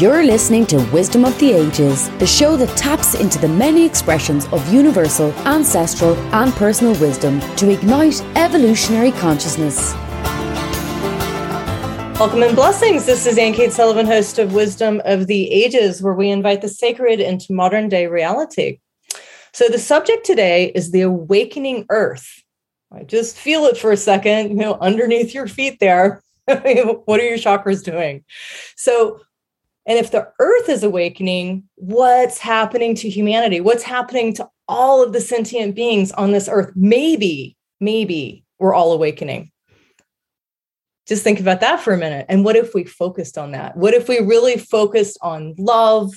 You're listening to Wisdom of the Ages, the show that taps into the many expressions of universal, ancestral, and personal wisdom to ignite evolutionary consciousness. Welcome and blessings. This is Ayn Cates Sullivan, host of Wisdom of the Ages, where we invite the sacred into modern day reality. So, the subject today is the awakening earth. I just feel it for a second, you know, underneath your feet there. what are your chakras doing? So, and if the earth is awakening, what's happening to humanity? What's happening to all of the sentient beings on this earth? Maybe, maybe we're all awakening. Just think about that for a minute. And what if we focused on that? What if we really focused on love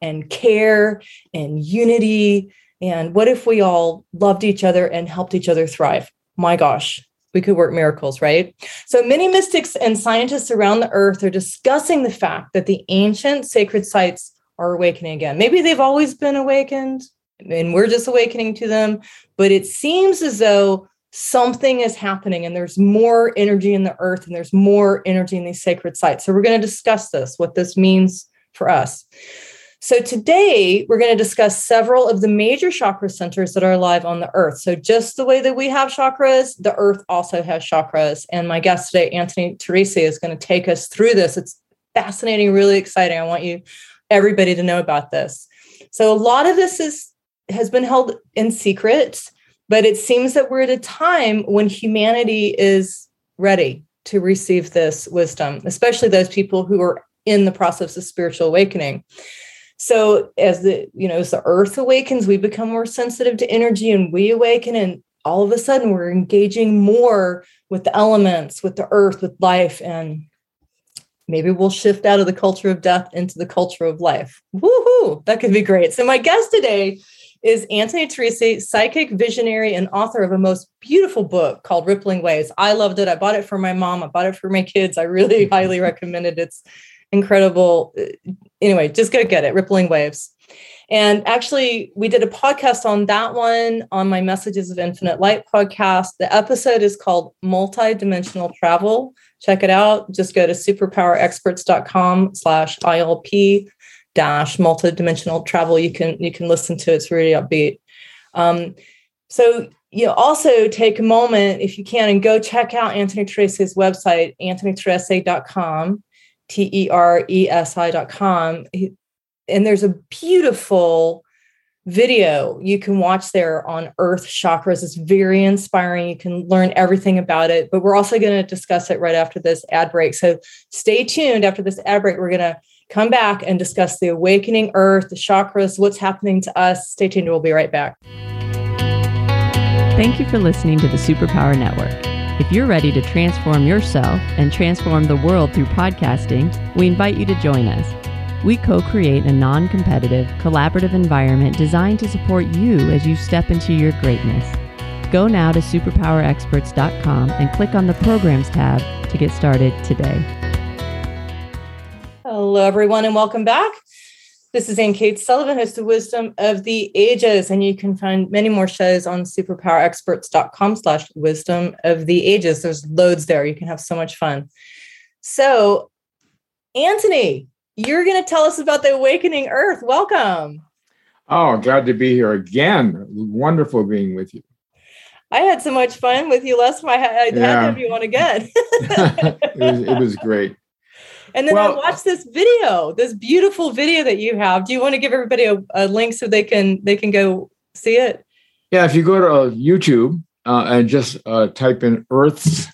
and care and unity? And what if we all loved each other and helped each other thrive? My gosh, we could work miracles, right? So many mystics and scientists around the earth are discussing the fact that the ancient sacred sites are awakening again. Maybe they've always been awakened and we're just awakening to them, but it seems as though something is happening and there's more energy in the earth and there's more energy in these sacred sites. So we're going to discuss this, what this means for us. So, today we're going to discuss several of the major chakra centers that are alive on the earth. So, just the way that we have chakras, the earth also has chakras. And my guest today, Anthony Teresi, is going to take us through this. It's fascinating, really exciting. I want you, everybody, to know about this. So, a lot of this is has been held in secret, but it seems that we're at a time when humanity is ready to receive this wisdom, especially those people who are in the process of spiritual awakening. So as the, you know, as the earth awakens, we become more sensitive to energy and we awaken and all of a sudden we're engaging more with the elements, with the earth, with life and maybe we'll shift out of the culture of death into the culture of life. Woohoo! That could be great. So my guest today is Anthony Teresi, psychic visionary and author of a most beautiful book called Rippling Waves. I loved it. I bought it for my mom. I bought it for my kids. I really highly recommend it. It's incredible. Anyway, just go get it, Rippling Waves. And actually, we did a podcast on that one on my Messages of Infinite Light podcast. The episode is called Multidimensional Travel. Check it out. Just go to superpowerexperts.com slash ILP dash multidimensional travel. You can you can listen to it. It's really upbeat. Um, so you know, also take a moment if you can and go check out Anthony Teresi's website, anthonyteresi.com. T E R E S I dot com. And there's a beautiful video you can watch there on earth chakras. It's very inspiring. You can learn everything about it, but we're also going to discuss it right after this ad break. So stay tuned. After this ad break, we're going to come back and discuss the awakening earth, the chakras, what's happening to us. Stay tuned. We'll be right back. Thank you for listening to the Superpower Network. If you're ready to transform yourself and transform the world through podcasting, we invite you to join us. We co create a non competitive, collaborative environment designed to support you as you step into your greatness. Go now to superpowerexperts.com and click on the Programs tab to get started today. Hello, everyone, and welcome back. This is Ayn Cates Sullivan, host of Wisdom of the Ages, and you can find many more shows on superpowerexperts.com slash wisdom of the ages. There's loads there. You can have so much fun. So, Anthony, you're going to tell us about the awakening earth. Welcome. Oh, glad to be here again. Wonderful being with you. I had so much fun with you last time. I had, yeah. to have you on again. it, was, it was great. And then well, I watched this video, this beautiful video that you have. Do you want to give everybody a, a link so they can they can go see it? Yeah, if you go to uh, YouTube uh, and just uh, type in Earth's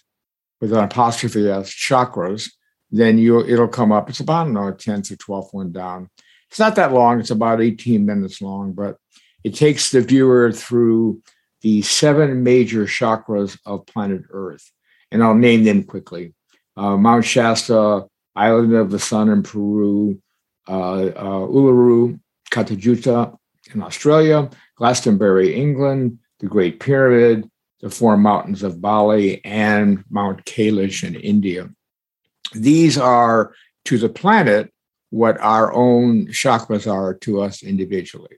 with an apostrophe as chakras, then you it'll come up. It's about no 10th or 12th one down. It's not that long. It's about 18 minutes long, but it takes the viewer through the seven major chakras of planet Earth. And I'll name them quickly. Uh, Mount Shasta, Island of the Sun in Peru, uh, uh, Uluru, Kata Tjuta in Australia, Glastonbury, England, the Great Pyramid, the four mountains of Bali, and Mount Kailash in India. These are to the planet what our own chakras are to us individually.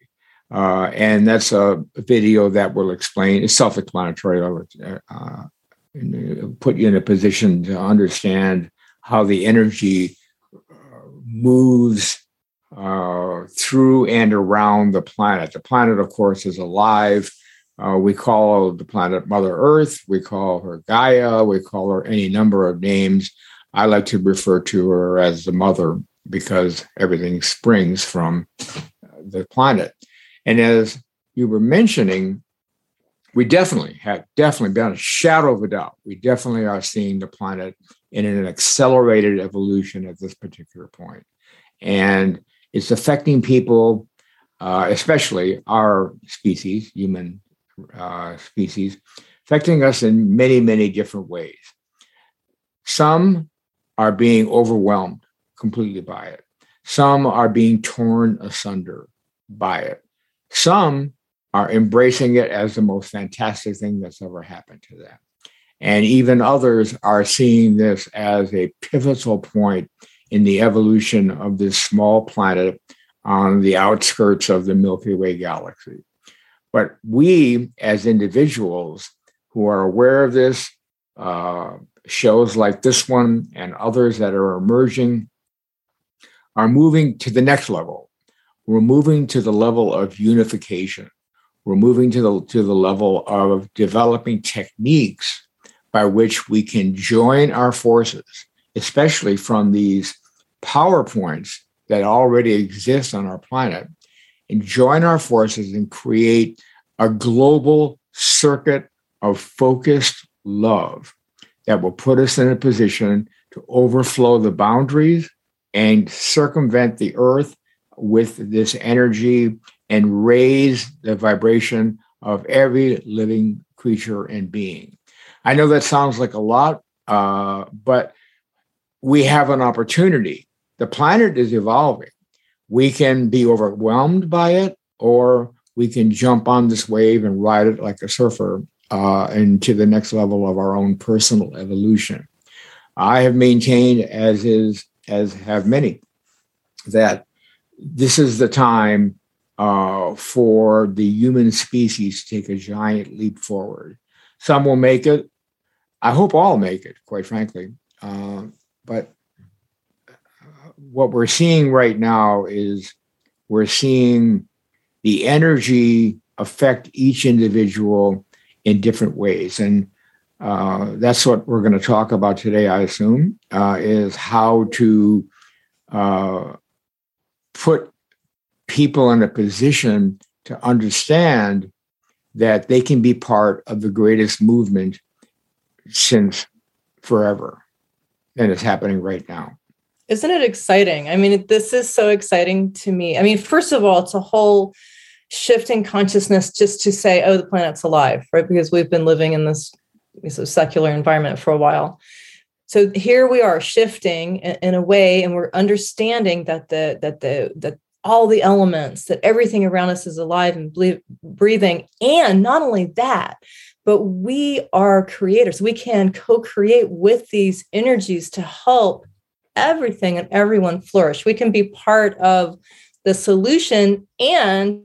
Uh, and that's a video that will explain, it's self explanatory, uh, uh, put you in a position to understand how the energy uh, moves uh, through and around the planet. The planet, of course, is alive. Uh, we call the planet Mother Earth. We call her Gaia. We call her any number of names. I like to refer to her as the mother because everything springs from the planet. And as you were mentioning, we definitely have definitely been a shadow of a doubt. We definitely are seeing the planet in an accelerated evolution at this particular point. And it's affecting people, uh, especially our species, human uh, species, affecting us in many, many different ways. Some are being overwhelmed completely by it. Some are being torn asunder by it. Some are embracing it as the most fantastic thing that's ever happened to them. And even others are seeing this as a pivotal point in the evolution of this small planet on the outskirts of the Milky Way galaxy. But we, as individuals who are aware of this, uh, shows like this one and others that are emerging, are moving to the next level. We're moving to the level of unification we're moving to the to the level of developing techniques by which we can join our forces, especially from these PowerPoints that already exist on our planet, and join our forces and create a global circuit of focused love that will put us in a position to overflow the boundaries and circumvent the earth with this energy and raise the vibration of every living creature and being. I know that sounds like a lot, uh, but we have an opportunity. The planet is evolving. We can be overwhelmed by it, or we can jump on this wave and ride it like a surfer uh, into the next level of our own personal evolution. I have maintained, as is as have many, that this is the time uh, for the human species to take a giant leap forward. Some will make it. I hope all make it, quite frankly. Uh, but what we're seeing right now is we're seeing the energy affect each individual in different ways. And uh, that's what we're going to talk about today, I assume, uh, is how to uh, put people in a position to understand that they can be part of the greatest movement since forever. And it's happening right now. Isn't it exciting? I mean, this is so exciting to me. I mean, first of all, it's a whole shift in consciousness just to say, oh, the planet's alive, right? Because we've been living in this, this secular environment for a while. So here we are shifting in a way, and we're understanding that the that the that all the elements, that everything around us is alive and breathing. And not only that, but we are creators. We can co create with these energies to help everything and everyone flourish. We can be part of the solution, and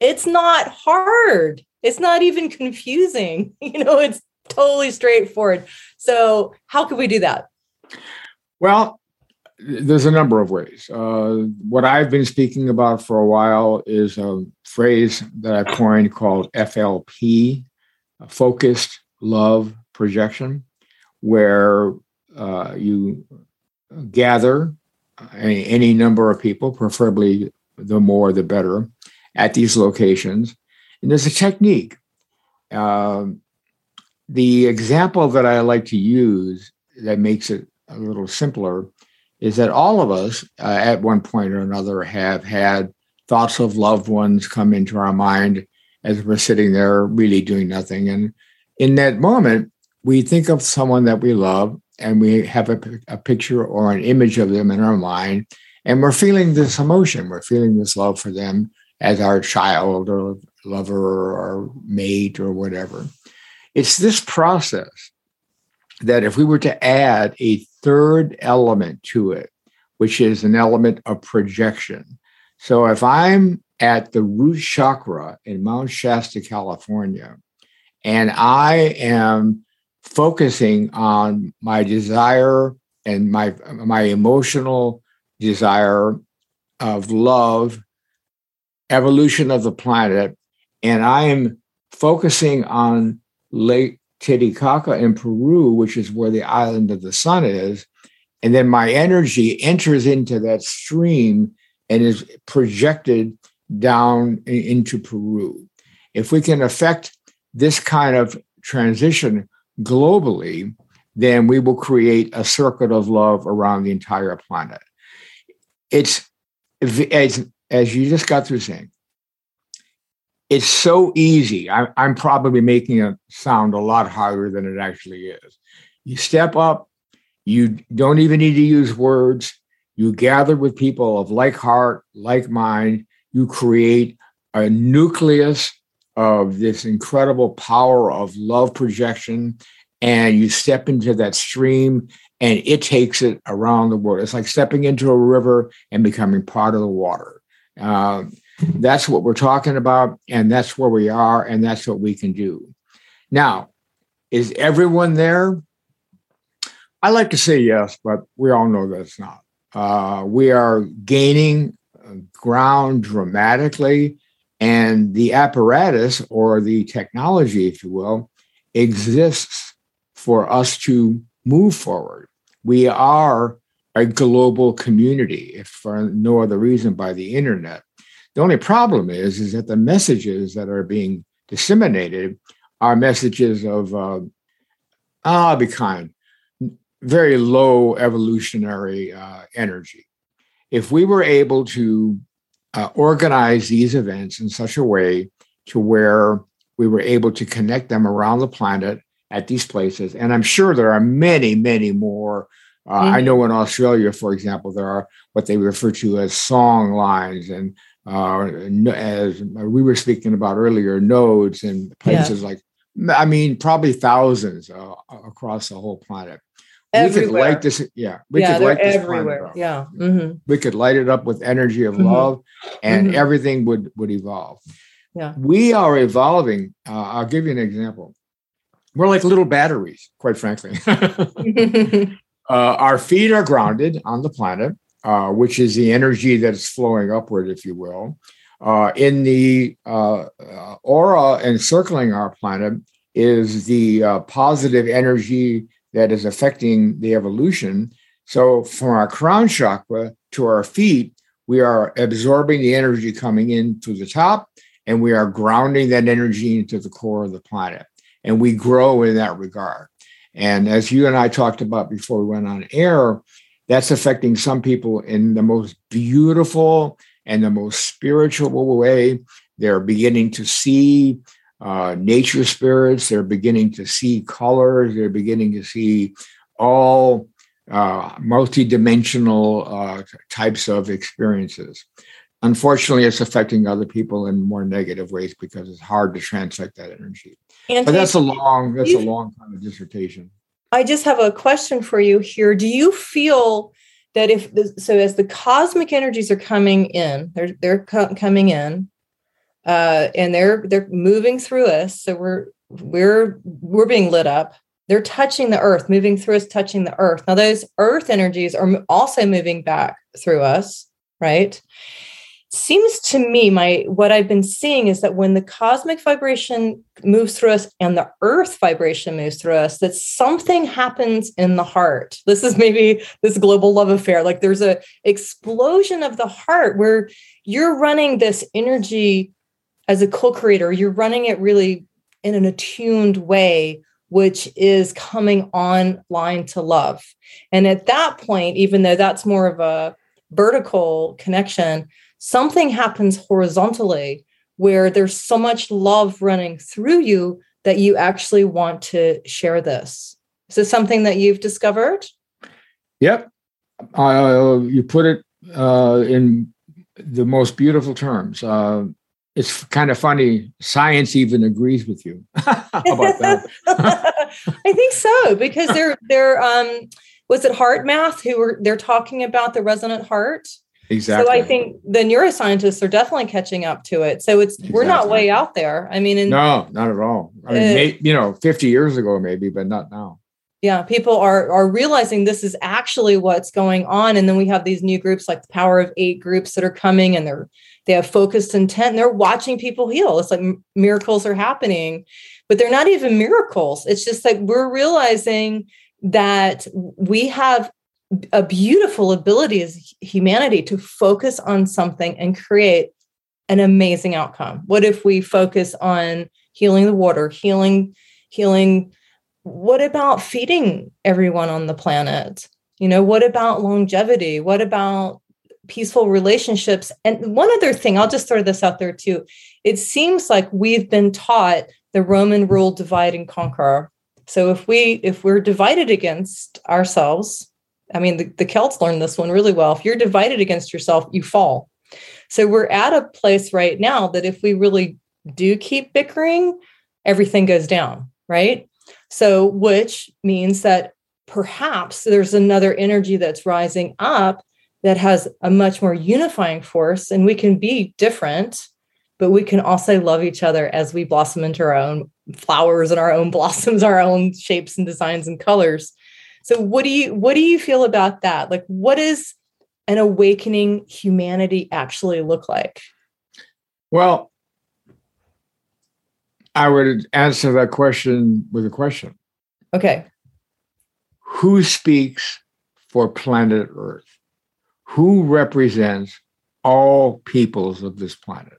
it's not hard. It's not even confusing. You know, it's totally straightforward. So, how can we do that? Well, there's a number of ways. Uh, what I've been speaking about for a while is a phrase that I coined called FLP, focused love projection, where uh, you gather any, any, number of people, preferably the more the better, at these locations. And there's a technique. Uh, the example that I like to use that makes it a little simpler is that all of us uh, at one point or another have had thoughts of loved ones come into our mind as we're sitting there really doing nothing. And in that moment, we think of someone that we love and we have a, a picture or an image of them in our mind. And we're feeling this emotion, we're feeling this love for them as our child or lover or mate or whatever. It's this process that if we were to add a third element to it, which is an element of projection. So if I'm at the root chakra in Mount Shasta, California, and I am focusing on my desire and my my emotional desire of love, evolution of the planet, and I am focusing on Lake Titicaca in Peru, which is where the island of the sun is. And then my energy enters into that stream and is projected down into Peru. If we can affect this kind of transition globally, then we will create a circuit of love around the entire planet. It's as, as you just got through saying, it's so easy. I, I'm probably making it sound a lot harder than it actually is. You step up, you don't even need to use words. You gather with people of like heart, like mind. You create a nucleus of this incredible power of love projection, and you step into that stream, and it takes it around the world. It's like stepping into a river and becoming part of the water. Um, that's what we're talking about, and that's where we are, and that's what we can do. Now, is everyone there? I like to say yes, but we all know that it's not. Uh, we are gaining ground dramatically, and the apparatus or the technology, if you will, exists for us to move forward. We are a global community, if for no other reason by the internet. The only problem is, is that the messages that are being disseminated are messages of, uh, I'll be kind, very low evolutionary uh, energy. If we were able to uh, organize these events in such a way to where we were able to connect them around the planet at these places, and I'm sure there are many, many more. Uh, mm-hmm. I know in Australia, for example, there are what they refer to as song lines and uh, as we were speaking about earlier, nodes and places yeah. like, I mean, probably thousands uh, across the whole planet. Everywhere. We could light this, yeah. We yeah, could light this everywhere. Yeah. Mm-hmm. We could light it up with energy of mm-hmm. love, and mm-hmm. everything would would evolve. Yeah. We are evolving. Uh, I'll give you an example. We're like little batteries, quite frankly. uh, our feet are grounded on the planet uh, which is the energy that's flowing upward, if you will. Uh, in the uh, uh aura encircling our planet is the uh, positive energy that is affecting the evolution. So, from our crown chakra to our feet, we are absorbing the energy coming in through the top, and we are grounding that energy into the core of the planet. And we grow in that regard. And as you and I talked about before we went on air, that's affecting some people in the most beautiful and the most spiritual way. They're beginning to see uh, nature spirits. They're beginning to see colors. They're beginning to see all uh, multidimensional uh, types of experiences. Unfortunately, it's affecting other people in more negative ways because it's hard to translate that energy. but that's a long that's a long kind of dissertation. I just have a question for you here. Do you feel that if the, so as the cosmic energies are coming in, they're they're co- coming in, uh, and they're they're moving through us. So we're we're we're being lit up. They're touching the earth, moving through us, touching the earth. Now those earth energies are also moving back through us, right? Seems to me my what i've been seeing is that when the cosmic vibration moves through us and the earth vibration moves through us that something happens in the heart. This is maybe this global love affair. Like there's a explosion of the heart where you're running this energy as a co-creator. You're running it really in an attuned way which is coming online to love. And at that point even though that's more of a vertical connection something happens horizontally where there's so much love running through you that you actually want to share this. Is this something that you've discovered? Yep. Uh, you put it uh, in the most beautiful terms. Uh, it's kind of funny. Science even agrees with you. About that? I think so because they're they're um was it HeartMath who were they're talking about the resonant heart Exactly. So I think the neuroscientists are definitely catching up to it. So it's exactly. we're not way out there. I mean, in, no, not at all. I mean, uh, may, you know, 50 years ago maybe, but not now. yeah people are are realizing this is actually what's going on and then we have these new groups like the power of eight groups that are coming and they're they have focused intent and they're watching people heal it's like miracles are happening but they're not even miracles it's just like we're realizing that we have a beautiful ability as humanity to focus on something and create an amazing outcome what if we focus on healing the water healing healing what about feeding everyone on the planet? You know, what about longevity? What about peaceful relationships? And one other thing, I'll just throw this out there too. It seems like we've been taught the Roman rule divide and conquer. So if we if we're divided against ourselves, I mean the, the Celts learned this one really well. If you're divided against yourself, you fall. So we're at a place right now that if we really do keep bickering, everything goes down, right? So, which means that perhaps there's another energy that's rising up that has a much more unifying force, and we can be different, but we can also love each other as we blossom into our own flowers and our own blossoms, our own shapes and designs and colors. So, what do you what do you feel about that? Like, what does an awakening humanity actually look like? Well, I would answer that question with a question. Okay. Who speaks for planet Earth? Who represents all peoples of this planet?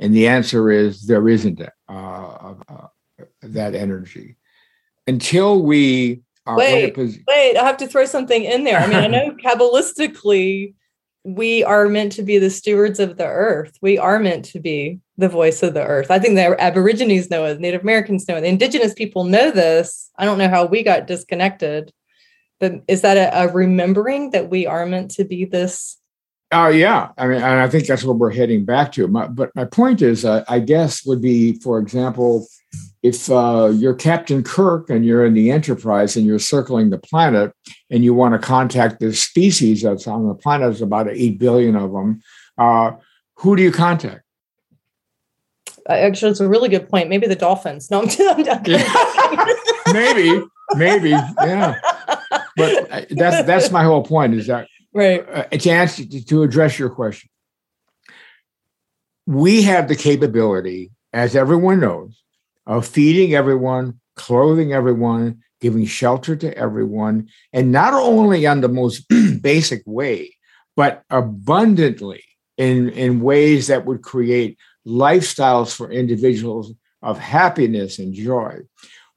And the answer is there isn't uh, uh, uh, that energy. Until we are wait, wait, I have to throw something in there. I mean, I know Kabbalistically, we are meant to be the stewards of the earth. We are meant to be the voice of the earth. I think the Aborigines know it, Native Americans know it, the indigenous people know this. I don't know how we got disconnected, but is that a, a remembering that we are meant to be this? Oh, uh, yeah. I mean, and I think that's what we're heading back to. My, but my point is, uh, I guess, would be, for example, if uh, you're Captain Kirk and you're in the Enterprise and you're circling the planet and you want to contact the species that's on the planet, there's about 8 billion of them, uh, who do you contact? Actually, it's a really good point. Maybe the dolphins. No, I'm, I'm yeah. maybe, maybe, yeah. But uh, that's that's my whole point. Is that right? Uh, to answer to address your question, we have the capability, as everyone knows, of feeding everyone, clothing everyone, giving shelter to everyone, and not only on the most basic way, but abundantly in, in ways that would create lifestyles for individuals of happiness and joy.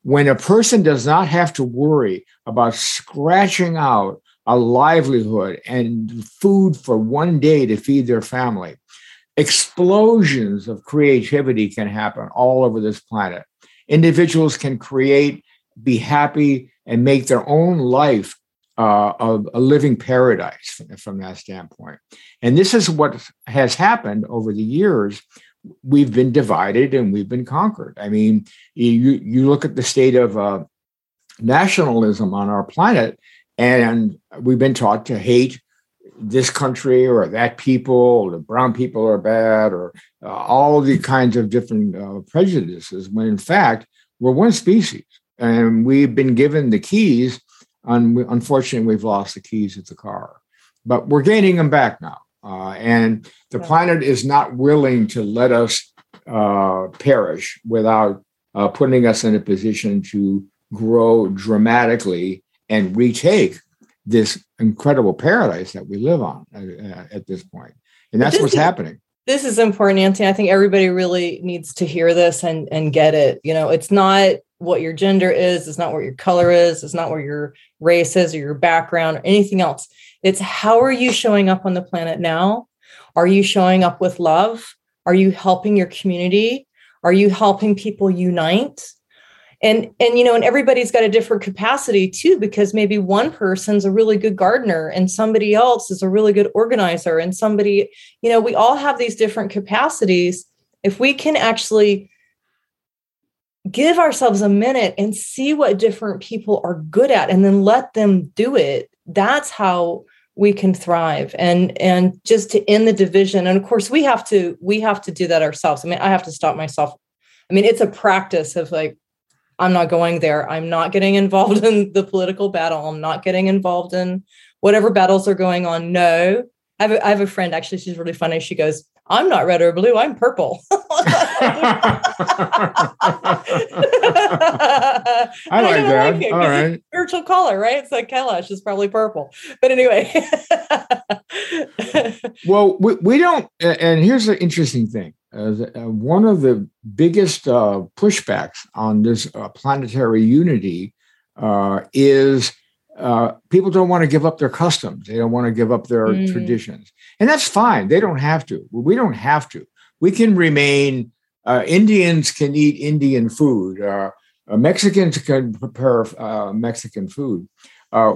When a person does not have to worry about scratching out a livelihood and food for one day to feed their family, explosions of creativity can happen all over this planet. Individuals can create, be happy, and make their own life uh, a, a, living paradise from, from that standpoint. And this is what has happened over the years. We've been divided and we've been conquered. I mean, you you look at the state of uh, nationalism on our planet, and we've been taught to hate this country or that people, the brown people are bad, or uh, all the kinds of different uh, prejudices, when in fact, we're one species. And we've been given the keys, and we, unfortunately, we've lost the keys of the car. But we're gaining them back now. Uh, and the planet is not willing to let us uh, perish without uh, putting us in a position to grow dramatically and retake this incredible paradise that we live on uh, at this point. And that's what's happening. This is important, Anthony. I think everybody really needs to hear this and, and get it. You know, it's not what your gender is, it's not what your color is, it's not what your race is or your background or anything else. It's how are you showing up on the planet now? Are you showing up with love? Are you helping your community? Are you helping people unite? And and you know and everybody's got a different capacity too because maybe one person's a really good gardener and somebody else is a really good organizer and somebody you know we all have these different capacities. If we can actually give ourselves a minute and see what different people are good at and then let them do it that's how we can thrive. And and just to end the division and of course we have to we have to do that ourselves. I mean i have to stop myself. I mean it's a practice of like I'm not going there. I'm not getting involved in the political battle. I'm not getting involved in whatever battles are going on. No. I have, a, I have a friend, actually, she's really funny. She goes, I'm not red or blue, I'm purple. I like that. Like All right. Spiritual color, right? It's like Kailash is probably purple. But anyway. well, we, we don't, and here's the interesting thing. Uh, one of the biggest uh, pushbacks on this uh, planetary unity uh, is uh, people don't want to give up their customs. They don't want to give up their mm. traditions. And that's fine. They don't have to. We don't have to. We can remain, uh, Indians can eat Indian food. Mexicans can prepare Mexican food.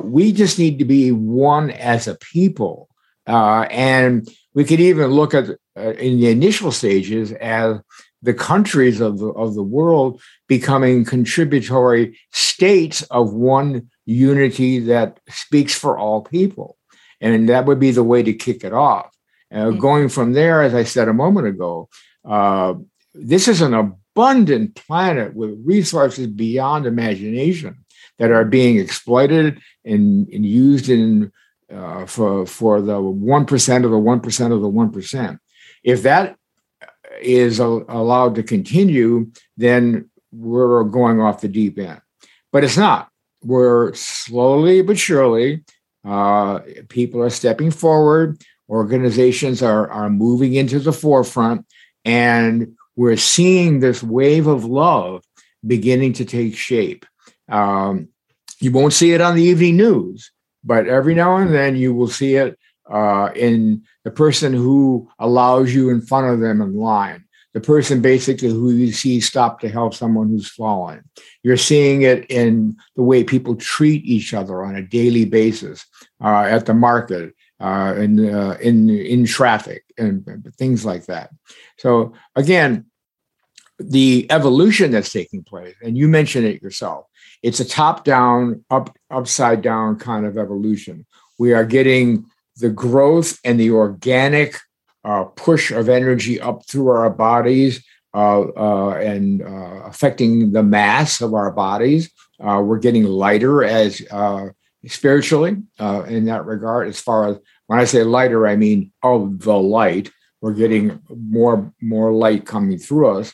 we just need to be one as a people. And we could even look at uh, in the initial stages as the countries of the, of the world becoming contributory states of one unity that speaks for all people. And that would be the way to kick it off. Uh, mm-hmm. Going from there, as I said a moment ago, uh, this is an abundant planet with resources beyond imagination that are being exploited and, and used in uh, for for the one percent of the one percent of the one percent. If that is a, allowed to continue, then we're going off the deep end. But it's not. We're slowly but surely, uh, people are stepping forward, organizations are, are moving into the forefront, and we're seeing this wave of love beginning to take shape. Um, you won't see it on the evening news, but every now and then you will see it uh, in the person who allows you in front of them in line, the person basically who you see stop to help someone who's fallen. You're seeing it in the way people treat each other on a daily basis uh, at the market, uh, in, uh, in, in traffic, and, and things like that. So, again, the evolution that's taking place, and you mentioned it yourself, it's a top down, up, upside down kind of evolution. We are getting the growth and the organic uh, push of energy up through our bodies uh, uh, and uh, affecting the mass of our bodies. Uh, we're getting lighter as uh, spiritually in that regard. As far as when I say lighter, I mean of the light. We're getting more more light coming through us,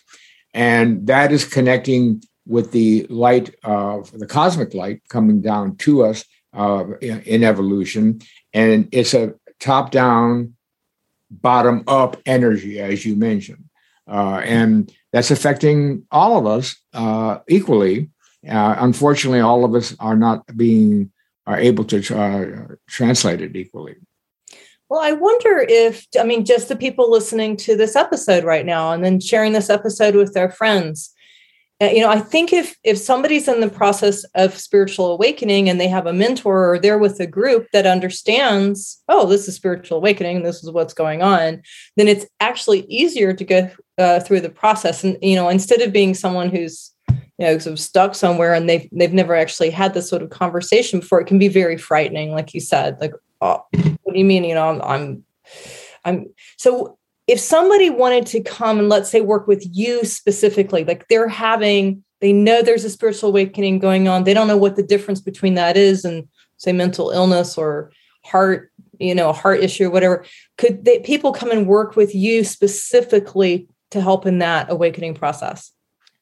and that is connecting with the light of the cosmic light coming down to us uh, in, in, evolution. And it's a top down, bottom up energy, as you mentioned. Uh, and that's affecting all of us uh, equally. Uh, unfortunately, all of us are not being are able to uh, translate it equally. Well, I wonder if, I mean, just the people listening to this episode right now and then sharing this episode with their friends, uh, you know i think if if somebody's in the process of spiritual awakening and they have a mentor or they're with a group that understands oh this is spiritual awakening this is what's going on then it's actually easier to go uh, through the process and you know instead of being someone who's you know sort of stuck somewhere and they've they've never actually had this sort of conversation before it can be very frightening like you said like oh, what do you mean you know i'm i'm, I'm so if somebody wanted to come and let's say work with you specifically, like they're having, they know there's a spiritual awakening going on, they don't know what the difference between that is and say mental illness or heart, you know, a heart issue or whatever, could they, people come and work with you specifically to help in that awakening process?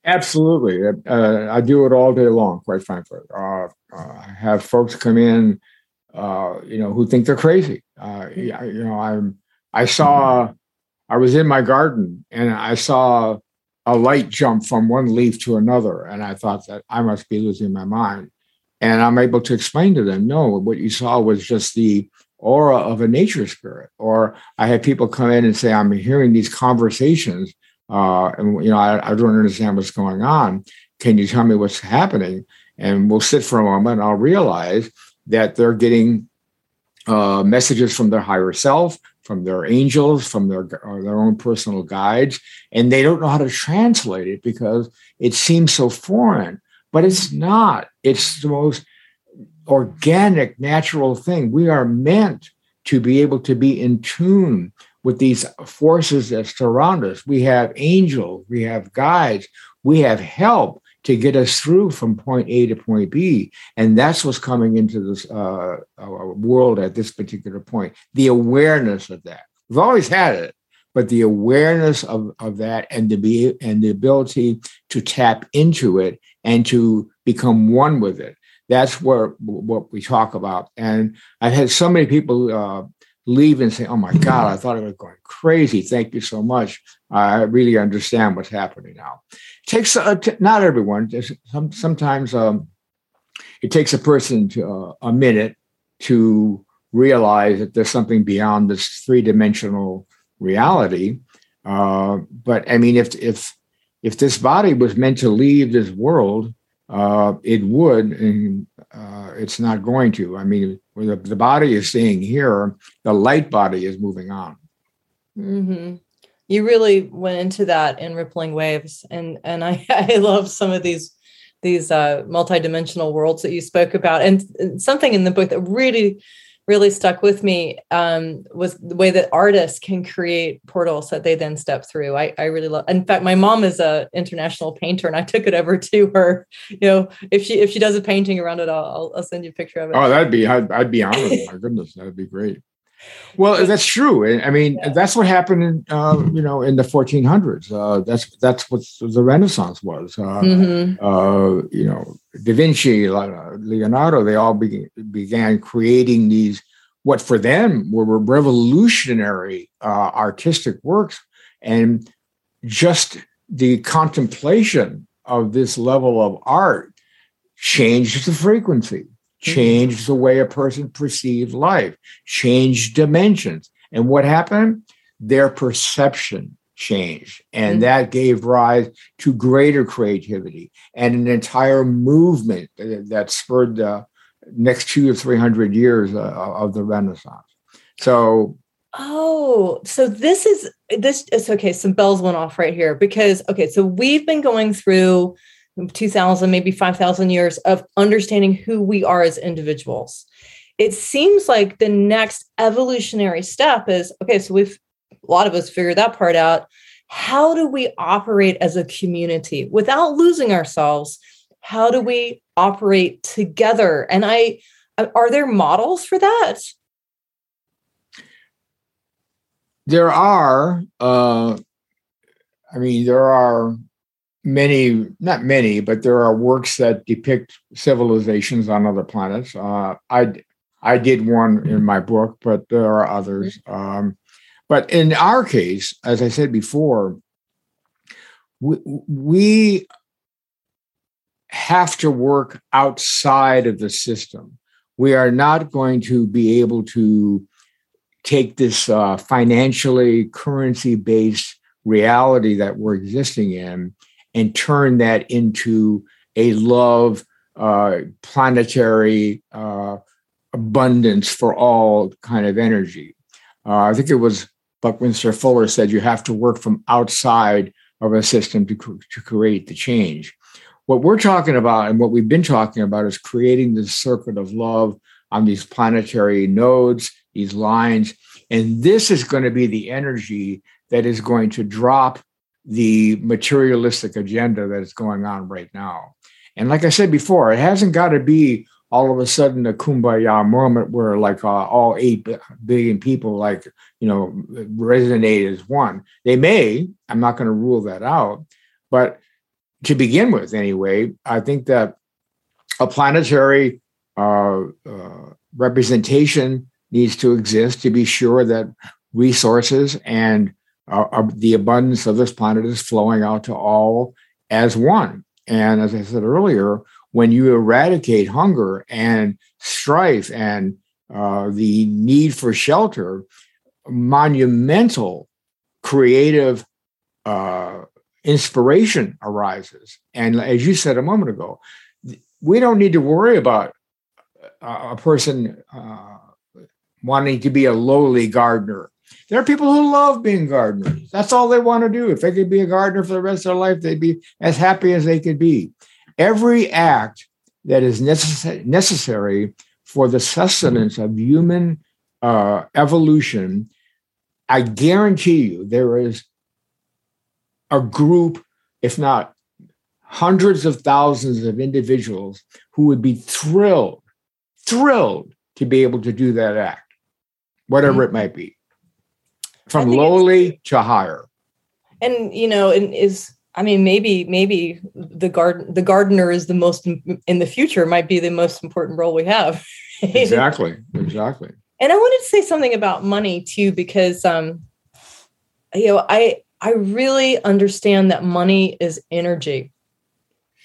Absolutely. Uh, I do it all day long, quite frankly. Uh, uh, I have folks come in, uh, you know, who think they're crazy. Uh, you know, I'm, I saw I was in my garden and I saw a light jump from one leaf to another. And I thought that I must be losing my mind. And I'm able to explain to them no, what you saw was just the aura of a nature spirit. Or I had people come in and say, I'm hearing these conversations. Uh, and you know, I, I don't understand what's going on. Can you tell me what's happening? And we'll sit for a moment and I'll realize that they're getting uh, messages from their higher self, from their angels, from their their own personal guides, and they don't know how to translate it because it seems so foreign. But it's not. It's the most organic, natural thing. We are meant to be able to be in tune with these forces that surround us. We have angels, we have guides, we have help to get us through from point A to point B. And that's what's coming into this uh, world at this particular point the awareness of that. We've always had it, but the awareness of, of that and the be and the ability to tap into it and to become one with it. That's where what we talk about. And I've had so many people uh, leave and say, "Oh my God, I thought I was going crazy. Thank you so much. I really understand what's happening now." It takes uh, t- not everyone. Some, sometimes um, it takes a person to, uh, a minute to realize that there's something beyond this three dimensional reality. Uh, but I mean, if if if this body was meant to leave this world, uh, it would, and uh, it's not going to. I mean, the, the body is seeing here, the light body is moving on. Mm-hmm. You really went into that in rippling waves, and and I I love some of these these uh, multidimensional worlds that you spoke about, and, and something in the book that really really stuck with me um, was the way that artists can create portals that they then step through. I, I really love. In fact, my mom is a international painter, and I took it over to her. You know, if she if she does a painting around it, I'll I'll send you a picture of it. Oh, that'd be I'd, I'd be honored. My goodness, that'd be great. Well, that's true. I mean, yeah. that's what happened in uh, you know in the 1400s. Uh, that's that's what the Renaissance was. Uh, mm-hmm. Uh, you know, Da Vinci, Leonardo, they all began, began creating these what for them were revolutionary uh, artistic works, and just the contemplation of this level of art changed the frequency changed the way a person perceived life, changed dimensions. And what happened? Their perception changed. And mm-hmm. that gave rise to greater creativity and an entire movement that spurred the next two or 300 years uh, of the Renaissance. So, Oh, so this is this is okay. Some bells went off right here because okay, so we've been going through 2000 maybe 5000 years of understanding who we are as individuals it seems like the next evolutionary step is okay so we've a lot of us figured that part out. How do we operate as a community without losing ourselves? How do we operate together? And i are there models for that? There are uh i mean there are many, not many, but there are works that depict civilizations on other planets. Uh, I I did one in my book, but there are others. Um, but in our case, as I said before, we, we have to work outside of the system. We are not going to be able to take this uh, financially currency based reality that we're existing in and turn that into a love uh, planetary uh, abundance for all kind of energy. Uh, I think it was Buckminster Fuller said you have to work from outside of a system to, to create the change. What we're talking about and what we've been talking about is creating this circuit of love on these planetary nodes, these lines. And this is going to be the energy that is going to drop the materialistic agenda that is going on right now. And like I said before, it hasn't got to be all of a sudden a kumbaya moment where like uh, all 8 billion people like you know resonate as one they may i'm not going to rule that out but to begin with anyway i think that a planetary uh, uh, representation needs to exist to be sure that resources and uh, uh, the abundance of this planet is flowing out to all as one. And as I said earlier, when you eradicate hunger and strife and uh, the need for shelter, monumental creative uh, inspiration arises. And as you said a moment ago, we don't need to worry about a person uh, wanting to be a lowly gardener there are people who love being gardeners. That's all they want to do. If they could be a gardener for the rest of their life, they'd be as happy as they could be. Every act that is necess- necessary for the sustenance of human uh, evolution, I guarantee you there is a group, if not hundreds of thousands of individuals who would be thrilled, thrilled to be able to do that act, whatever mm-hmm. it might be, from lowly to higher. And you know, and is I mean, maybe maybe the garden the gardener is the most in the future might be the most important role we have. exactly, exactly. And I wanted to say something about money too, because um, you know, I I really understand that money is energy.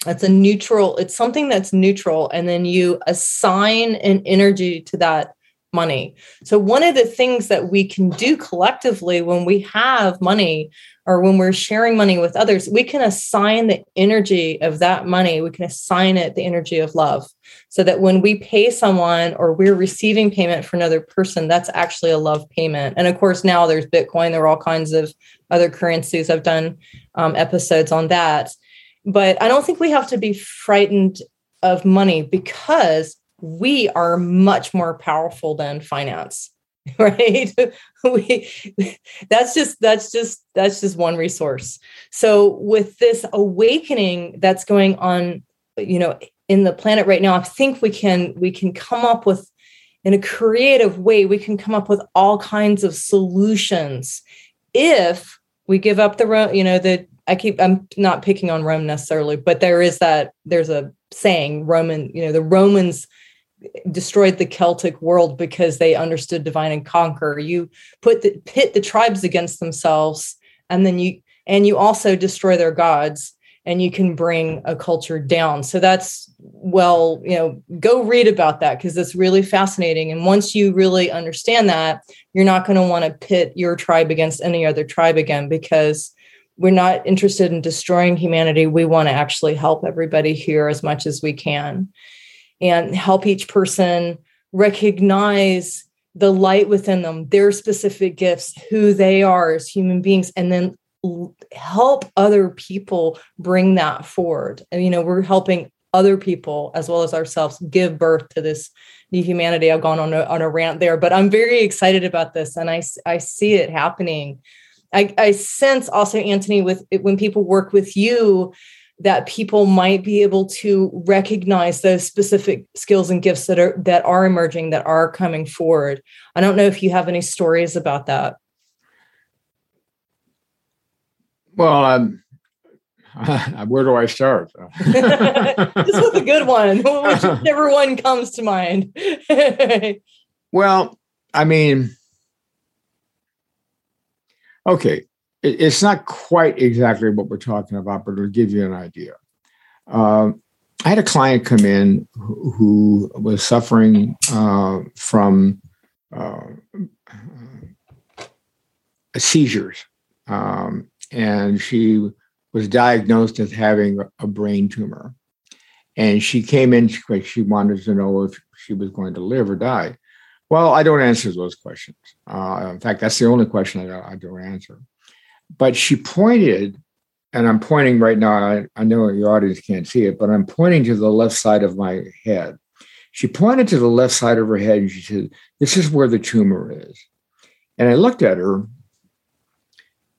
That's a neutral, it's something that's neutral, and then you assign an energy to that money. So, one of the things that we can do collectively when we have money or when we're sharing money with others, we can assign the energy of that money, we can assign it the energy of love. So that when we pay someone or we're receiving payment for another person, that's actually a love payment. And of course, now there's Bitcoin, there are all kinds of other currencies. I've done um, episodes on that. But I don't think we have to be frightened of money because we are much more powerful than finance right? We that's just that's just that's just one resource. So with this awakening that's going on you know in the planet right now i think we can we can come up with in a creative way we can come up with all kinds of solutions if we give up the you know the I keep I'm not picking on Rome necessarily, but there is that there's a saying Roman, you know, the Romans destroyed the Celtic world because they understood divine and conquer. You put the pit the tribes against themselves, and then you and you also destroy their gods, and you can bring a culture down. So that's well, you know, go read about that because it's really fascinating. And once you really understand that, you're not going to want to pit your tribe against any other tribe again because we're not interested in destroying humanity. We want to actually help everybody here as much as we can and help each person recognize the light within them, their specific gifts, who they are as human beings, and then help other people bring that forward. And, you know, we're helping other people as well as ourselves give birth to this new humanity. I've gone on a, on a rant there, but I'm very excited about this and I, I see it happening I, I sense also, Anthony, with when people work with you, that people might be able to recognize those specific skills and gifts that are that are emerging that are coming forward. I don't know if you have any stories about that. Well um, where do i start? This was a good one. Whichever one comes to mind. Well i mean Okay, it's not quite exactly what we're talking about, but it'll give you an idea. Uh, I had a client come in who, who was suffering uh, from uh, seizures, um, and she was diagnosed as having a brain tumor. And she came in, because she wanted to know if she was going to live or die. Well, I don't answer those questions. Uh, in fact, that's the only question I, I, don't answer. But she pointed, and I'm pointing right now. I, I know your audience can't see it, but I'm pointing to the left side of my head. She pointed to the left side of her head and she said, This is where the tumor is. And I looked at her,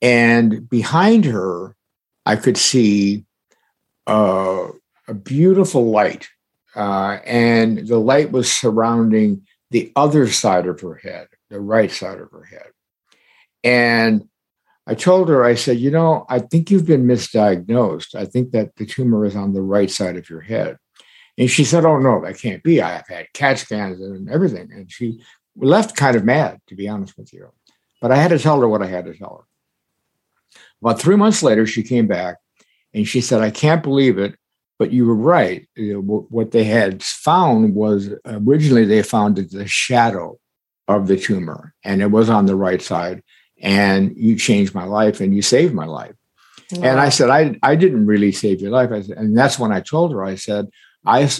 and behind her, I could see uh, a beautiful light. Uh, and the light was surrounding the other side of her head, the right side of her head. And I told her, I said, you know, I think you've been misdiagnosed. I think that the tumor is on the right side of your head. And she said, oh, no, that can't be. I have had CAT scans and everything. And she left kind of mad, to be honest with you. But I had to tell her what I had to tell her. About three months later, she came back and she said, I can't believe it. But you were right. What they had found was originally they found the shadow of the tumor, and it was on the right side. And you changed my life, and you saved my life. Wow. And I said, I I didn't really save your life. I said, and that's when I told her. I said, I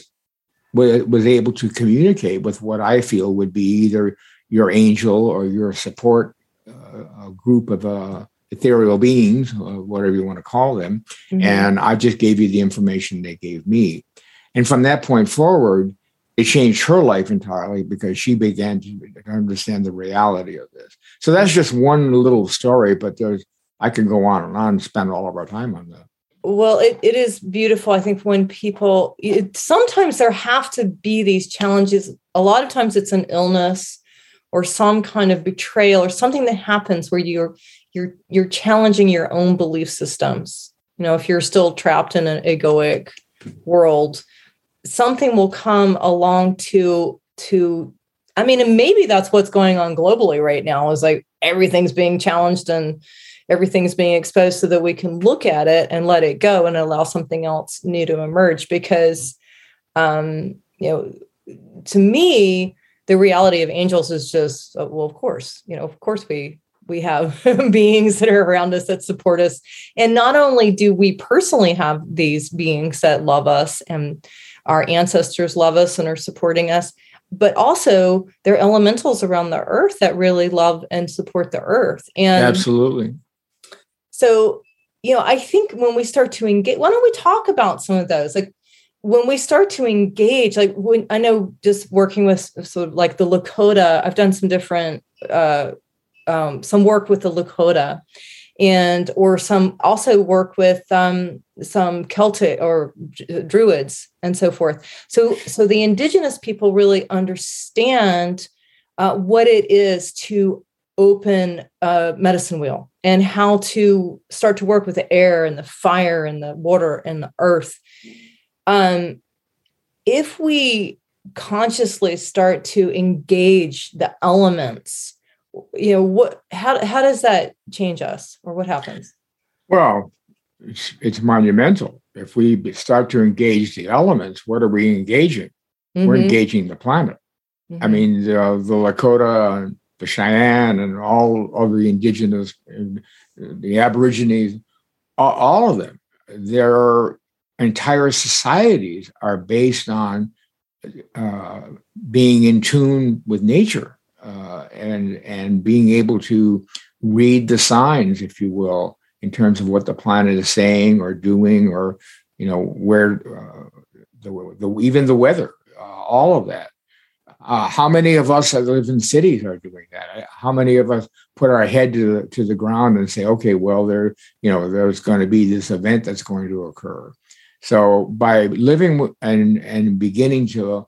was able to communicate with what I feel would be either your angel or your support uh, group of uh, ethereal beings, whatever you want to call them. Mm-hmm. And I just gave you the information they gave me. And from that point forward, it changed her life entirely because she began to understand the reality of this. So that's just one little story, but there's I can go on and on and spend all of our time on that. well, it, it is beautiful. I think when people, it, sometimes there have to be these challenges. A lot of times it's an illness or some kind of betrayal or something that happens where you're you're you're challenging your own belief systems. You know, if you're still trapped in an egoic world, something will come along to to I mean, and maybe that's what's going on globally right now is like everything's being challenged and everything's being exposed so that we can look at it and let it go and allow something else new to emerge because um you know to me the reality of angels is just uh, well of course you know of course we we have beings that are around us that support us. And not only do we personally have these beings that love us and our ancestors love us and are supporting us but also there are elementals around the earth that really love and support the earth. And absolutely. so you know i think when we start to engage why don't we talk about some of those? Like when we start to engage like when i know just working with sort of like the lakota i've done some different uh um, some work with the lakota and or some also work with um, some celtic or druids and so forth. So so the indigenous people really understand uh, what it is to open a medicine wheel and how to start to work with the air and the fire and the water and the earth. Um, if we consciously start to engage the elements you know what how how does that change us or what happens? Well it's, it's monumental if we start to engage the elements what are we engaging mm-hmm. we're engaging the planet mm-hmm. i mean the, the lakota the cheyenne and all of the indigenous the aborigines all, all of them their entire societies are based on uh, being in tune with nature uh, and and being able to read the signs, if you will, in terms of what the planet is saying or doing, or you know where uh, the, the even the weather, uh, all of that. Uh, how many of us that live in cities are doing that? How many of us put our head to the, to the ground and say, okay, well, there, you know, there's going to be this event that's going to occur. So by living and and beginning to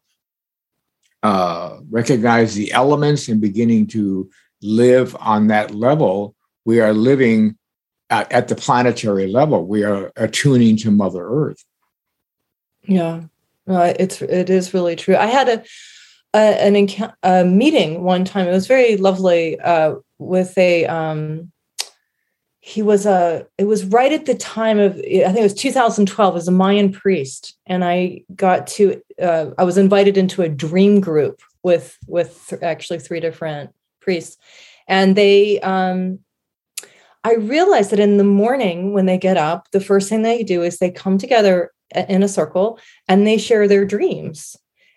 uh, recognize the elements and beginning to live on that level, we are living at, at, the planetary level. We are attuning to Mother Earth. Yeah, uh, it's it is really true. I had a, a an a meeting one time. It was very lovely uh, with a um, he was a it was right at the time of i think it was 2012 as a mayan priest and i got to uh, i was invited into a dream group with with th- actually three different priests and they um i realized that in the morning when they get up the first thing they do is they come together in a circle and they share their dreams.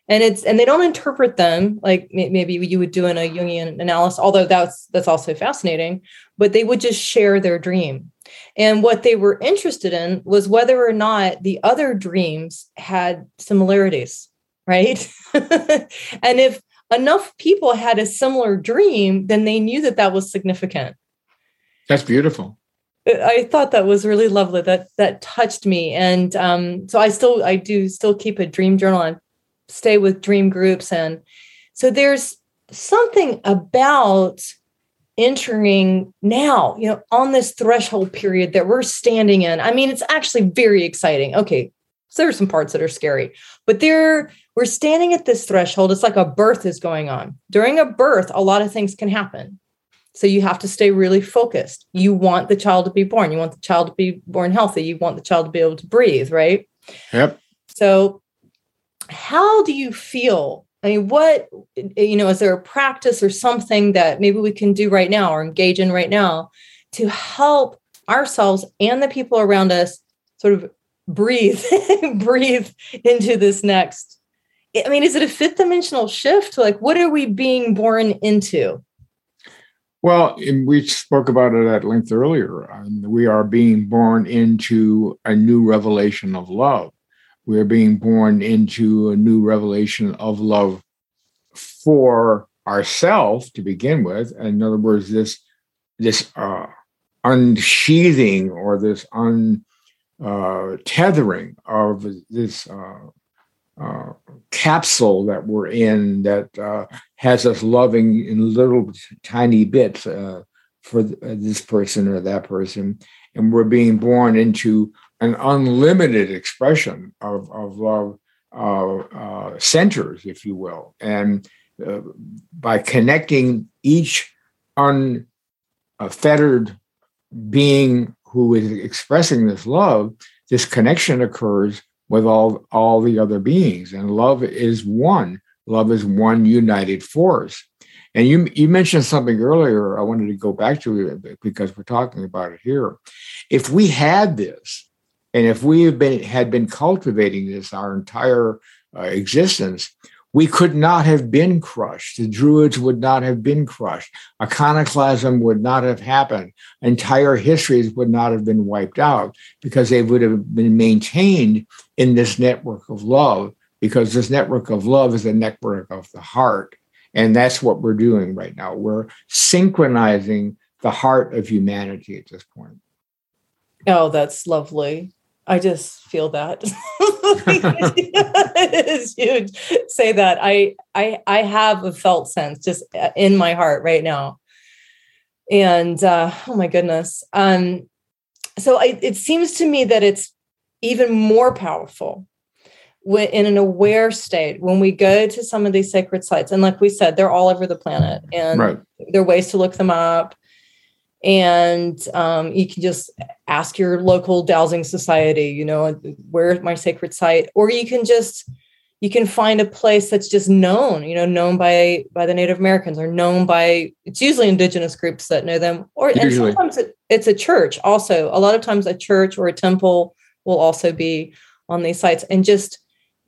And it's and they don't interpret them like maybe you would do in a jungian analysis although that's that's also fascinating but they would just share their dream. And what they were interested in was whether or not the other dreams had similarities right? And if enough people had a similar dream then they knew that that was significant that's beautiful. I thought that was really lovely. That that touched me, and um, so I still I do still keep a dream journal. and stay with dream groups. And so there's something about entering now you know on this threshold period that we're standing in. I mean it's actually very exciting. Okay so there are some parts that are scary but there we're standing at this threshold. It's like a birth is going on. During a birth a lot of things can happen so you have to stay really focused you want the child to be born you want the child to be born healthy you want the child to be able to breathe right yep so how do you feel? I mean, what, eh, you know, is there a practice or something that maybe we can do right now or engage in right now to help ourselves and the people around us sort of breathe, breathe into this next? I mean, is it a fifth dimensional shift? Like, what are we being born into? Well, we spoke about it at length earlier. We are being born into a new revelation of love we're being born into a new revelation of love for ourselves to begin with. In other words, this this uh, unsheathing or this un uh, of this uh, uh, capsule that we're in that uh, has us loving in little tiny bits uh, for this person or that person. And we're being born into an unlimited expression of, of love uh, centers, if you will. And by connecting each unfettered being who is expressing this love, this connection occurs with all all the other beings, and love is one. Love is one united force. And you you mentioned something earlier. I wanted to go back to it because we're talking about it here. If we had this, and if we have been had been cultivating this our entire uh, existence, we could not have been crushed. The Druids would not have been crushed. Iconoclasm would not have happened. Entire histories would not have been wiped out because they would have been maintained in this network of love, because this network of love is a network of the heart. And that's what we're doing right now. We're synchronizing the heart of humanity at this point. Oh, that's lovely. I just feel that it's huge. Say that I I I have a felt sense just uh, in my heart right now, and uh, oh my goodness. Um, so I, it seems to me that it's even more powerful when, in an aware state when we go to some of these sacred sites, and like we said, they're all over the planet, and right. there are ways to look them up and um, you can just ask your local dowsing society you know where's my sacred site? Or you can just you can find a place that's just known you know known by by the native americans or known by it's usually indigenous groups that know them. Or usually. and sometimes it, it's a church also. A lot of times a church or a temple will also be on these sites. And just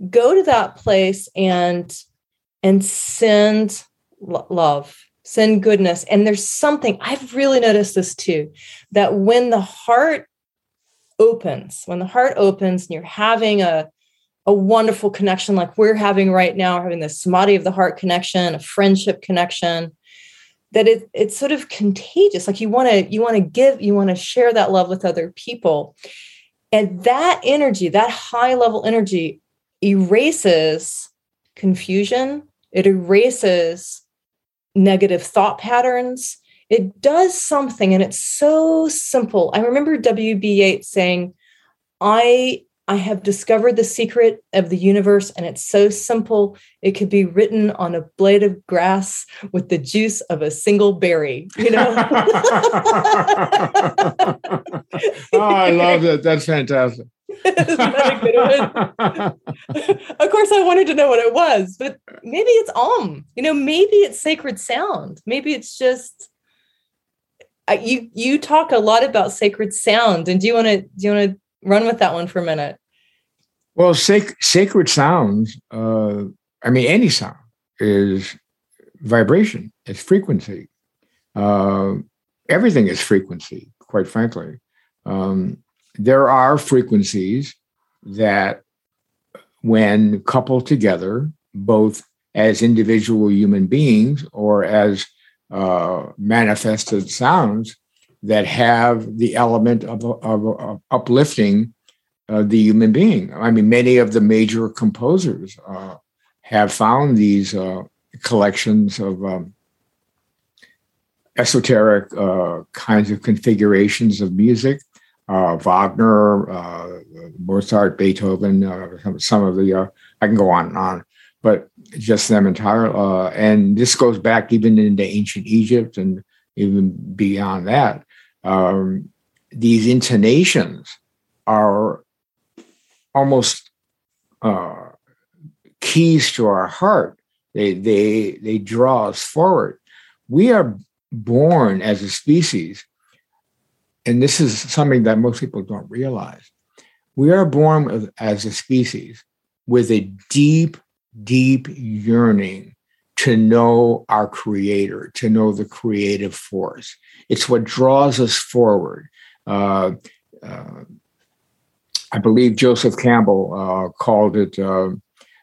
go to that place and and send love send goodness. And there's something I've really noticed this too that when the heart opens, when the heart opens and you're having a a wonderful connection like we're having right now, having this samadhi of the heart connection, a friendship connection, that it, it's sort of contagious. Like you want to you want to give, you want to share that love with other people. And that energy, that high level energy erases confusion, it erases negative thought patterns. It does something and it's so simple. I remember W.B. Yeats saying, I I have discovered the secret of the universe, and it's so simple. It could be written on a blade of grass with the juice of a single berry. You know. oh, I love that. That's fantastic. of course, I wanted to know what it was, but maybe it's Om. You know, maybe it's sacred sound. Maybe it's just you. You talk a lot about sacred sound, and do you want to do you want to run with that one for a minute? Well, sac- sacred sounds. Uh, I mean, any sound is vibration. It's frequency. Uh, everything is frequency. Quite frankly. Um, there are frequencies that, when coupled together, both as individual human beings or as uh, manifested sounds, that have the element of, of, of uplifting uh, the human being. I mean, many of the major composers uh, have found these uh, collections of um, esoteric uh, kinds of configurations of music uh, Wagner, uh, Mozart, Beethoven, uh, some, some, of the, uh, I can go on and on, but just them entire. Uh, and this goes back even into ancient Egypt and even beyond that. Um, these intonations are almost uh, keys to our heart. They, they, they draw us forward. We are born as a species and this is something that most people don't realize. We are born as a species with a deep, deep yearning to know our creator, to know the creative force. It's what draws us forward. Uh, uh, I believe Joseph Campbell uh, called it uh,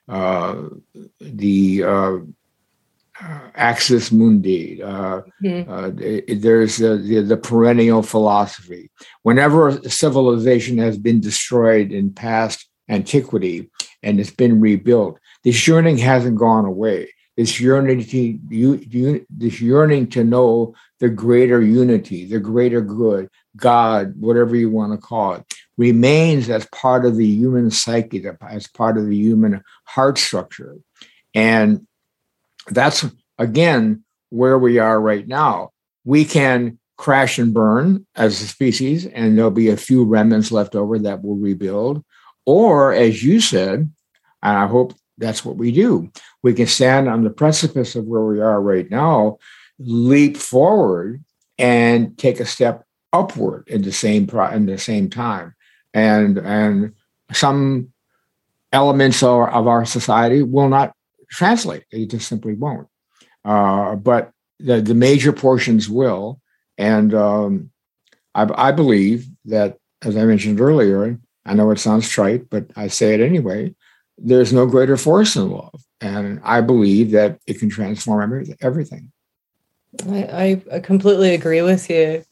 uh, the uh, axis mundi. Uh, mm-hmm. uh, there's the, the, perennial philosophy. Whenever civilization has been destroyed in past antiquity and it's been rebuilt, this yearning hasn't gone away. This yearning to you, you, this yearning to know the greater unity, the greater good, God, whatever you want to call it, remains as part of the human psyche, as part of the human heart structure. And that's again where we are right now. We can crash and burn as a species, and there'll be a few remnants left over that will rebuild. Or, as you said, and I hope that's what we do, we can stand on the precipice of where we are right now, leap forward, and take a step upward in the same pro- in the same time. And and some elements of, of our society will not translate. They just simply won't. Uh, but the, the major portions will. And um, I, I believe that, as I mentioned earlier, I know it sounds trite, but I say it anyway. There's no greater force than love, and I believe that it can transform everything. I, I completely agree with you.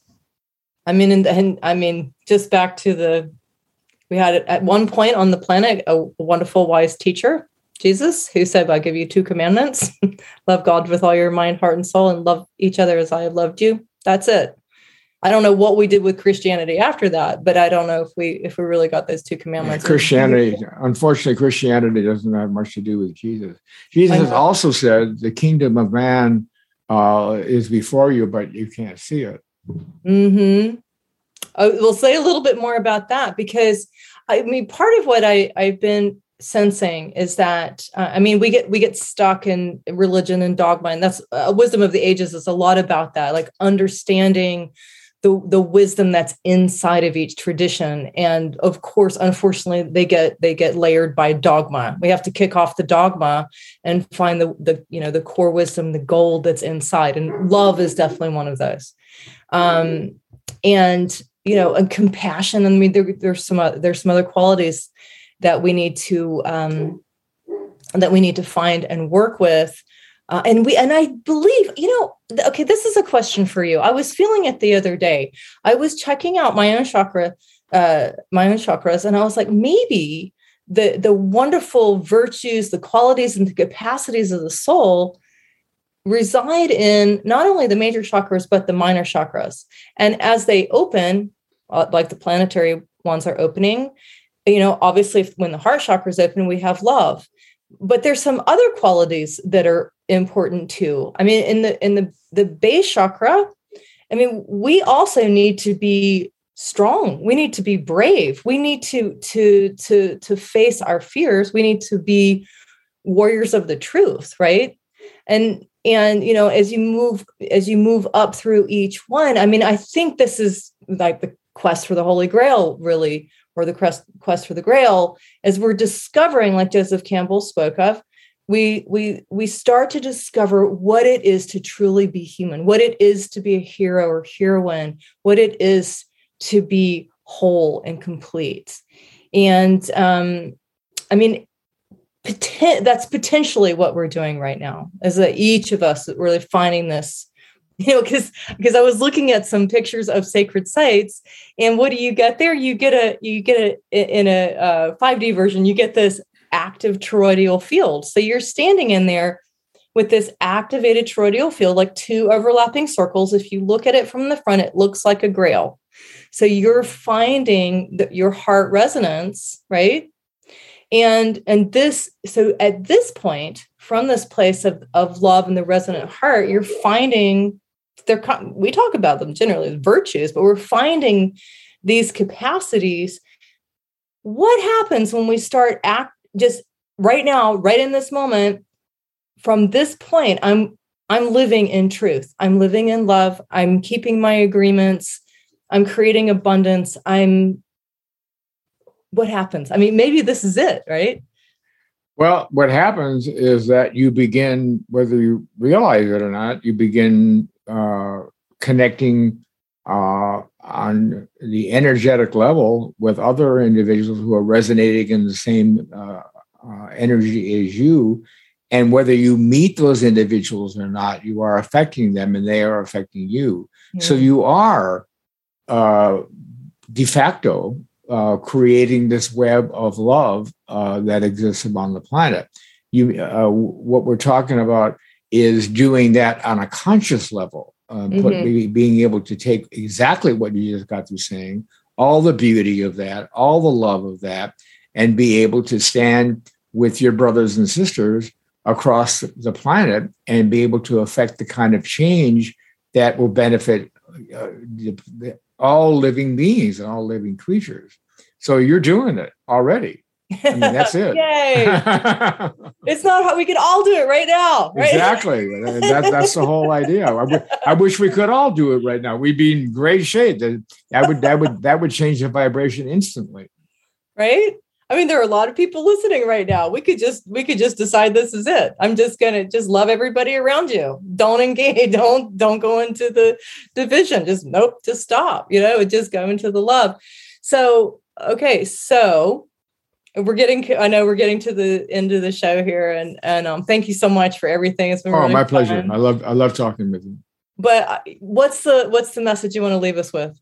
I mean, and, and I mean, just back to the, we had at one point on the planet a wonderful, wise teacher Jesus, who said, I give you two commandments love God with all your mind, heart, and soul, and love each other as I have loved you. That's it. I don't know what we did with Christianity after that, but I don't know if we if we really got those two commandments. Christianity, unfortunately, Christianity doesn't have much to do with Jesus. Jesus also said, "The kingdom of man uh, is before you, but you can't see it." Hmm. we'll say a little bit more about that because I mean, part of what I I've been sensing is that uh, i mean we get we get stuck in religion and dogma and that's uh, wisdom of the ages is a lot about that like understanding the the wisdom that's inside of each tradition. And of course unfortunately they get they get layered by dogma. We have to kick off the dogma and find the the you know the core wisdom the gold that's inside and love is definitely one of those. Um and you know and compassion i mean there, there's some uh, there's some other qualities that we need to um, that we need to find and work with. Uh, and we and I believe, you know, okay, this is a question for you. I was feeling it the other day. I was checking out my own chakra, uh, my own chakras, and I was like, maybe the the wonderful virtues, the qualities, and the capacities of the soul reside in not only the major chakras but the minor chakras. And as they open, uh, like the planetary ones are opening, you know obviously if, when the heart chakra is open we have love. But there's some other qualities that are important too. I mean in the in the the base chakra i mean we also need to be strong. We need to be brave. We need to to to to face our fears. We need to be warriors of the truth right? And and you know as you move as you move up through each one i mean i think this is like the quest for the holy grail really or the quest, quest for the grail as we're discovering like joseph campbell spoke of we we we start to discover what it is to truly be human what it is to be a hero or heroine what it is to be whole and complete. And um i mean poten- that's potentially what we're doing right now is that each of us really finding this you know because because i was looking at some pictures of sacred sites and what do you get there? You get a you get a in a uh, 5d version you get this active toroidal field. So you're standing in there with this activated toroidal field like two overlapping circles. If you look at it from the front it looks like a grail. So you're finding that your heart resonance right? And and this so at this point from this place of, of love and the resonant heart you're finding they're we talk about them generally as virtues, but we're finding these capacities. What happens when we start act just right now, right in this moment? From this point, I'm I'm living in truth. I'm living in love. I'm keeping my agreements. I'm creating abundance. I'm what happens? I mean, maybe this is it, right? Well, what happens is that you begin, whether you realize it or not, you begin uh, connecting uh, on the energetic level with other individuals who are resonating in the same uh, uh, energy as you. And whether you meet those individuals or not, you are affecting them and they are affecting you. So you are uh, de facto uh, creating this web of love uh, that exists among the planet. You, uh, what we're talking about is doing that on a conscious level, uh, mm-hmm. being able to take exactly what you just got through saying, all the beauty of that, all the love of that, and be able to stand with your brothers and sisters across the planet and be able to affect the kind of change that will benefit uh, the, the, all living beings and all living creatures. So you're doing it already. I mean, that's it. Yay. it's not how we could all do it right now. Right? Exactly. that, that's the whole idea. I, w- I wish we could all do it right now. We'd be in great shape. That, that would that would that would change the vibration instantly. Right? I mean, there are a lot of people listening right now. We could just we could just decide this is it. I'm just gonna just love everybody around you. Don't engage. Don't don't go into the division. Just nope. Just stop. You know, just go into the love. So okay, so we're getting i know we're getting to the end of the show here and and um thank you so much for everything. It's been oh really my fun. pleasure i love i love talking with you. But uh, what's the what's the message you want to leave us with?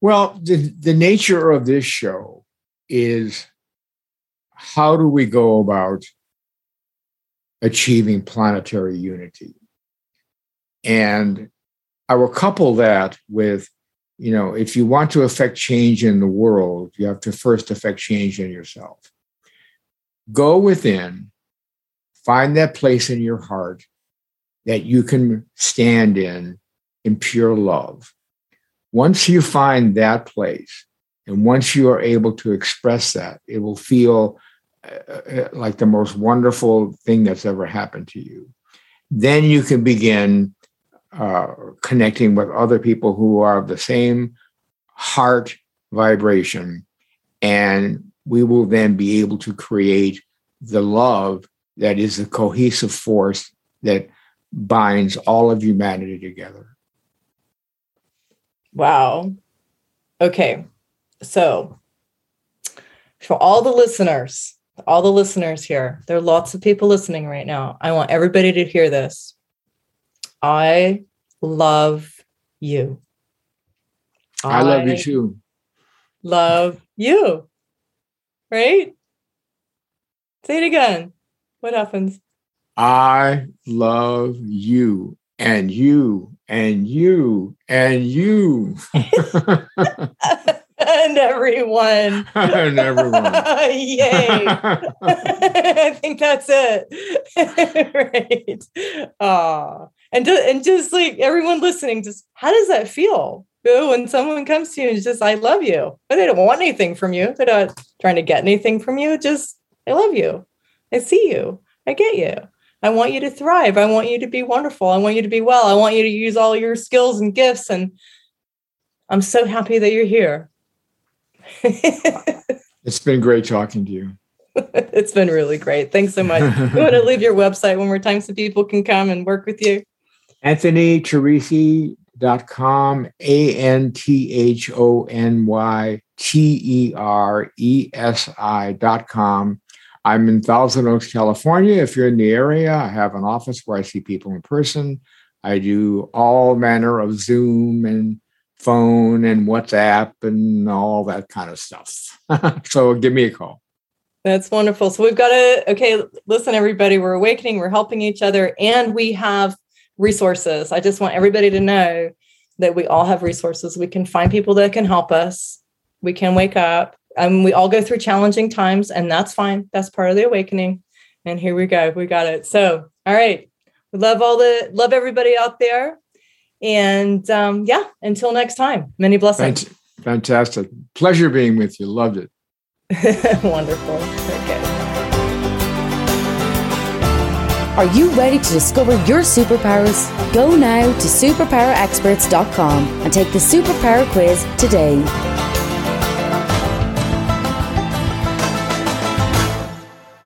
Well the the nature of this show is how do we go about achieving planetary unity? And i will couple that with you know, if you want to affect change in the world, you have to first affect change in yourself. Go within, find that place in your heart that you can stand in in pure love. Once you find that place, and once you are able to express that, it will feel uh, uh, like the most wonderful thing that's ever happened to you. Then you can begin uh, connecting with other people who are of the same heart vibration. And we will then be able to create the love that is the cohesive force that binds all of humanity together. Wow. Okay. So, for all the listeners, all the listeners here, there are lots of people listening right now. I want everybody to hear this. I love you. I, I love you too. Love you. Right? Say it again. What happens? I love you and you and you and you. and everyone. and everyone. Yay. I think that's it. right. Ah. And, to, and just like everyone listening, just how does that feel? when someone comes to you and says, I love you. But they don't want anything from you. They're not trying to get anything from you. Just, I love you. I see you. I get you. I want you to thrive. I want you to be wonderful. I want you to be well. I want you to use all your skills and gifts. And I'm so happy that you're here. it's been great talking to you. it's been really great. Thanks so much. you want to leave your website one more time so people can come and work with you? Anthony Teresi.com, A N T H O N Y T E R E S I.com. I'm in Thousand Oaks, California. If you're in the area, I have an office where I see people in person. I do all manner of Zoom and phone and WhatsApp and all that kind of stuff. so give me a call. That's wonderful. So we've got to, okay, listen, everybody, we're awakening, we're helping each other, and we have resources. I just want everybody to know that we all have resources. We can find people that can help us. We can wake up. and we all go through challenging times, and that's fine. That's part of the awakening. And here we go. We got it. So, all right. Love all the love everybody out there. And um, yeah, until next time, many blessings. Fantastic. Pleasure being with you. Loved it. Wonderful. Okay. Are you ready to discover your superpowers? Go now to superpowerexperts.com and take the superpower quiz today.